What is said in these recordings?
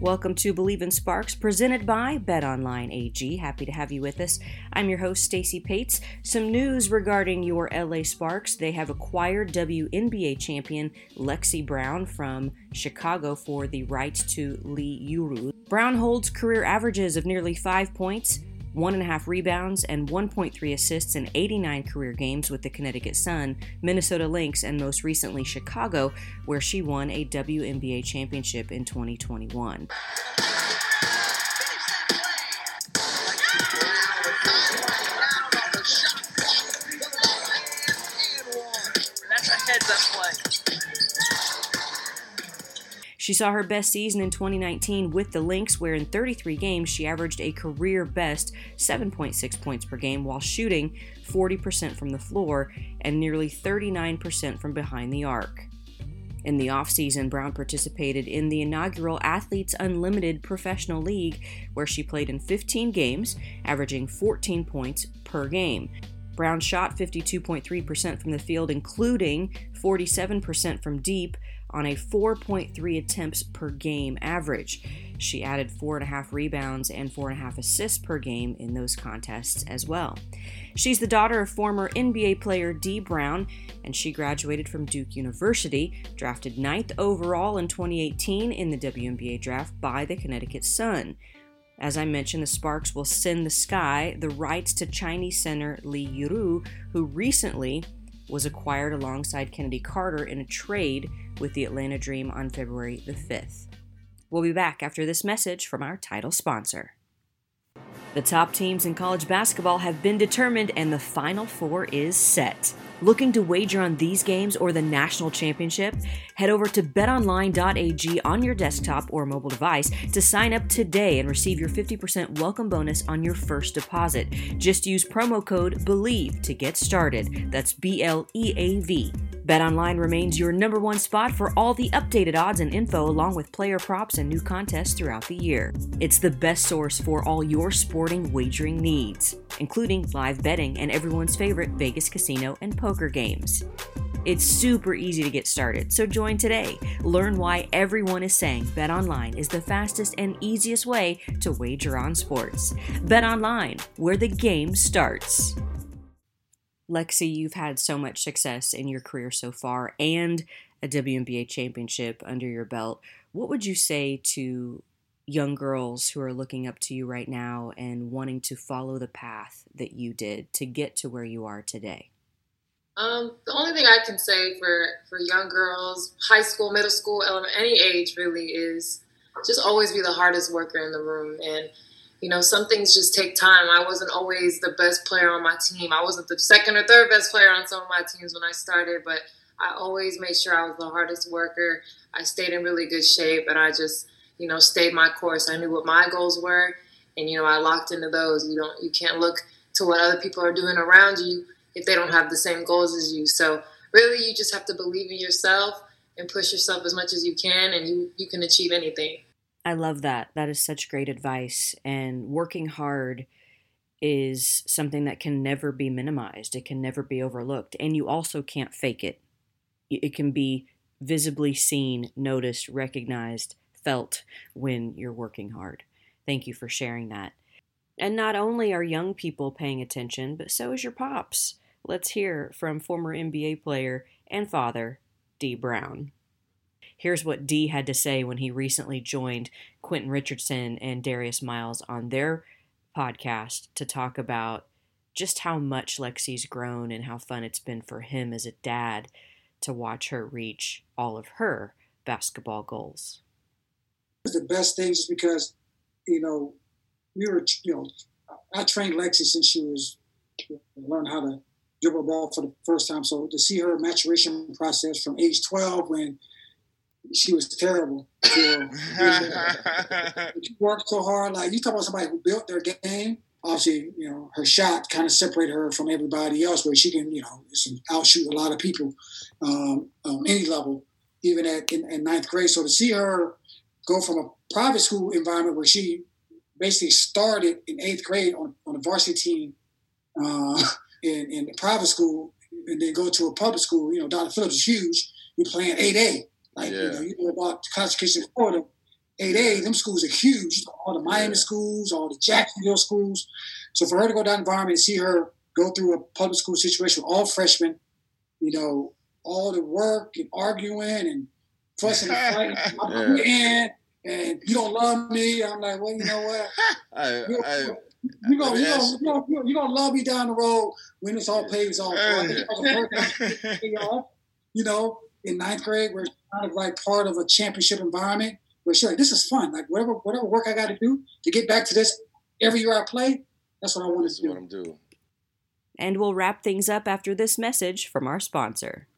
Welcome to Bleav in Sparks, presented by BetOnline AG. Happy to have you with us. I'm your host, Stacy Pates. Some news regarding your LA Sparks. They have acquired WNBA champion Lexie Brown from Chicago for the rights to Li Yueru. Brown holds career averages of nearly five points, one and a half rebounds, and 1.3 assists in 89 career games with the Connecticut Sun, Minnesota Lynx, and most recently Chicago, where she won a WNBA championship in 2021. She saw her best season in 2019 with the Lynx, where in 33 games she averaged a career best 7.6 points per game while shooting 40% from the floor and nearly 39% from behind the arc. In the offseason, Brown participated in the inaugural Athletes Unlimited Professional League, where she played in 15 games, averaging 14 points per game. Brown shot 52.3% from the field, including 47% from deep, on a 4.3 attempts per game average. She added 4.5 rebounds and 4.5 assists per game in those contests as well. She's the daughter of former NBA player Dee Brown, and she graduated from Duke University, drafted ninth overall in 2018 in the WNBA draft by the Connecticut Sun. As I mentioned, the Sparks will send the Sky the rights to Chinese center Li Yueru, who recently was acquired alongside Chennedy Carter in a trade with the Atlanta Dream on February the 5th. We'll be back after this message from our title sponsor. The top teams in college basketball have been determined and the Final Four is set. Looking to wager on these games or the national championship? Head over to betonline.ag on your desktop or mobile device to sign up today and receive your 50% welcome bonus on your first deposit. Just use promo code BLEAV to get started. That's B L E A V. BetOnline remains your number one spot for all the updated odds and info, along with player props and new contests throughout the year. It's the best source for all your sporting wagering needs, including live betting and everyone's favorite Vegas casino and poker games. It's super easy to get started, so join today. Learn why everyone is saying BetOnline is the fastest and easiest way to wager on sports. BetOnline, where the game starts. Lexie, you've had so much success in your career so far and a WNBA championship under your belt. What would you say to young girls who are looking up to you right now and wanting to follow the path that you did to get to where you are today? Um, the only thing I can say for for young girls, high school, middle school, any age really is just always be the hardest worker in the room and you know, some things just take time. I wasn't always the best player on my team. I wasn't the second or third best player on some of my teams when I started, but I always made sure I was the hardest worker. I stayed in really good shape and I just, you know, stayed my course. I knew what my goals were and you know, I locked into those. You don't you can't look to what other people are doing around you if they don't have the same goals as you. So really you just have to believe in yourself and push yourself as much as you can and you you can achieve anything. I love that. That is such great advice. And working hard is something that can never be minimized, it can never be overlooked. And you also can't fake it. It can be visibly seen, noticed, recognized, felt when you're working hard. Thank you for sharing that. And not only are young people paying attention, but so is your pops. Let's hear from former NBA player and father, Dee Brown. Here's what Dee had to say when he recently joined Quentin Richardson and Darius Miles on their podcast to talk about just how much Lexi's grown and how fun it's been for him as a dad to watch her reach all of her basketball goals. The best thing is because, you know, we were, you know, I trained Lexi since she was learned how to dribble ball for the first time. So to see her maturation process from age 12 when she was terrible. she worked so hard. Like you talk about somebody who built their game. Obviously, you know her shot kind of separated her from everybody else, where she can, you know, outshoot a lot of people um, on any level, even at in, in ninth grade. So to see her go from a private school environment where she basically started in eighth grade on, on a varsity team uh, in, in the private school and then go to a public school, you know, Dr. Phillips is huge. You're playing 8A. Like, yeah. you know, you know about concentration in Florida. 8A, them schools are huge. All the Miami yeah. schools, all the Jacksonville schools. So for her to go down environment and see her go through a public school situation with all freshmen, you know, all the work and arguing and fussing and fighting. I'm yeah. in and you don't love me. I'm like, well, you know what? I, you're, I, you gonna, you gonna, you gonna, you gonna love me down the road when it's all pays off. you know, in ninth grade, we're kind of like part of a championship environment where she's like, this is fun. Like whatever, whatever work I got to do to get back to this every year I play, that's what I want to do. What I'm doing. And we'll wrap things up after this message from our sponsor.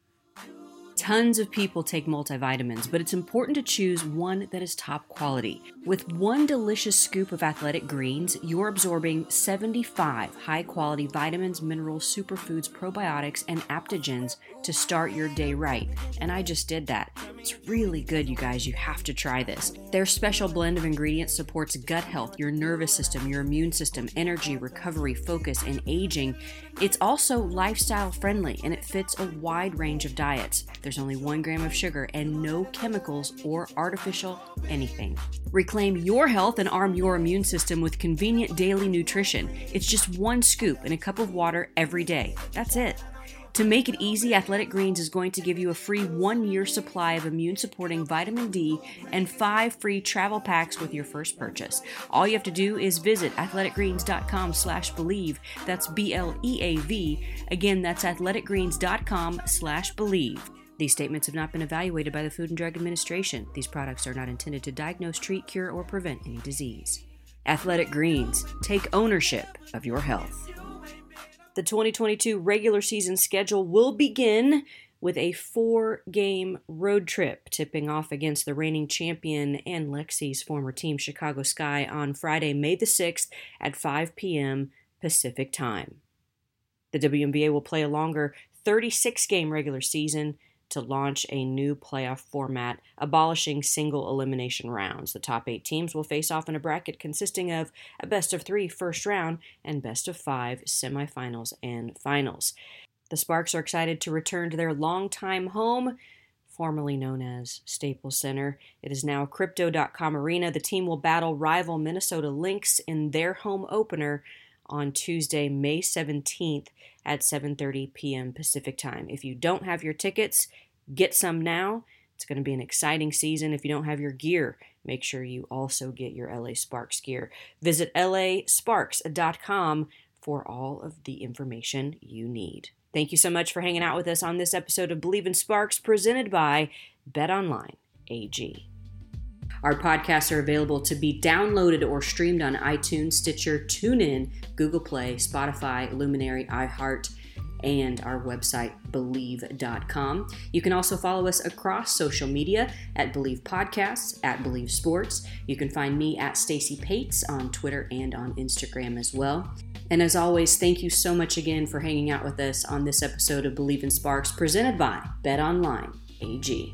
Tons of people take multivitamins, but it's important to choose one that is top quality. With one delicious scoop of athletic greens, you're absorbing 75 high quality vitamins, minerals, superfoods, probiotics, and adaptogens to start your day right. And I just did that. It's really good, you guys. You have to try this. Their special blend of ingredients supports gut health, your nervous system, your immune system, energy, recovery, focus, and aging. It's also lifestyle friendly and it fits a wide range of diets. There's only one gram of sugar and no chemicals or artificial anything. Reclaim your health and arm your immune system with convenient daily nutrition. It's just one scoop in a cup of water every day. That's it. To make it easy, Athletic Greens is going to give you a free one year supply of immune supporting vitamin D and five free travel packs with your first purchase. All you have to do is visit athleticgreens.com slash bleav. That's B L E A V. Again, that's athleticgreens.com slash bleav. These statements have not been evaluated by the Food and Drug Administration. These products are not intended to diagnose, treat, cure, or prevent any disease. Athletic Greens, take ownership of your health. The 2022 regular season schedule will begin with a four game road trip tipping off against the reigning champion and Lexi's former team, Chicago Sky, on Friday, May the 6th at 5 p.m. Pacific Time. The WNBA will play a longer 36 game regular season to launch a new playoff format, abolishing single elimination rounds. The top eight teams will face off in a bracket consisting of a best of three first round and best of five semifinals and finals. The Sparks are excited to return to their longtime home formerly known as Staples Center. It is now Crypto.com Arena. The team will battle rival Minnesota Lynx in their home opener on Tuesday, May 17th at 7:30 p.m. Pacific Time. If you don't have your tickets, get some now. It's going to be an exciting season. If you don't have your gear, make sure you also get your LA Sparks gear. Visit lasparks.com for all of the information you need. Thank you so much for hanging out with us on this episode of Bleav in Sparks presented by BetOnline AG. Our podcasts are available to be downloaded or streamed on iTunes, Stitcher, TuneIn, Google Play, Spotify, Luminary, iHeart, and our website, Bleav.com. You can also follow us across social media at Bleav Podcasts, at Bleav Sports. You can find me at Stacy Pates on Twitter and on Instagram as well. And as always, thank you so much again for hanging out with us on this episode of Bleav in Sparks presented by Bet Online AG.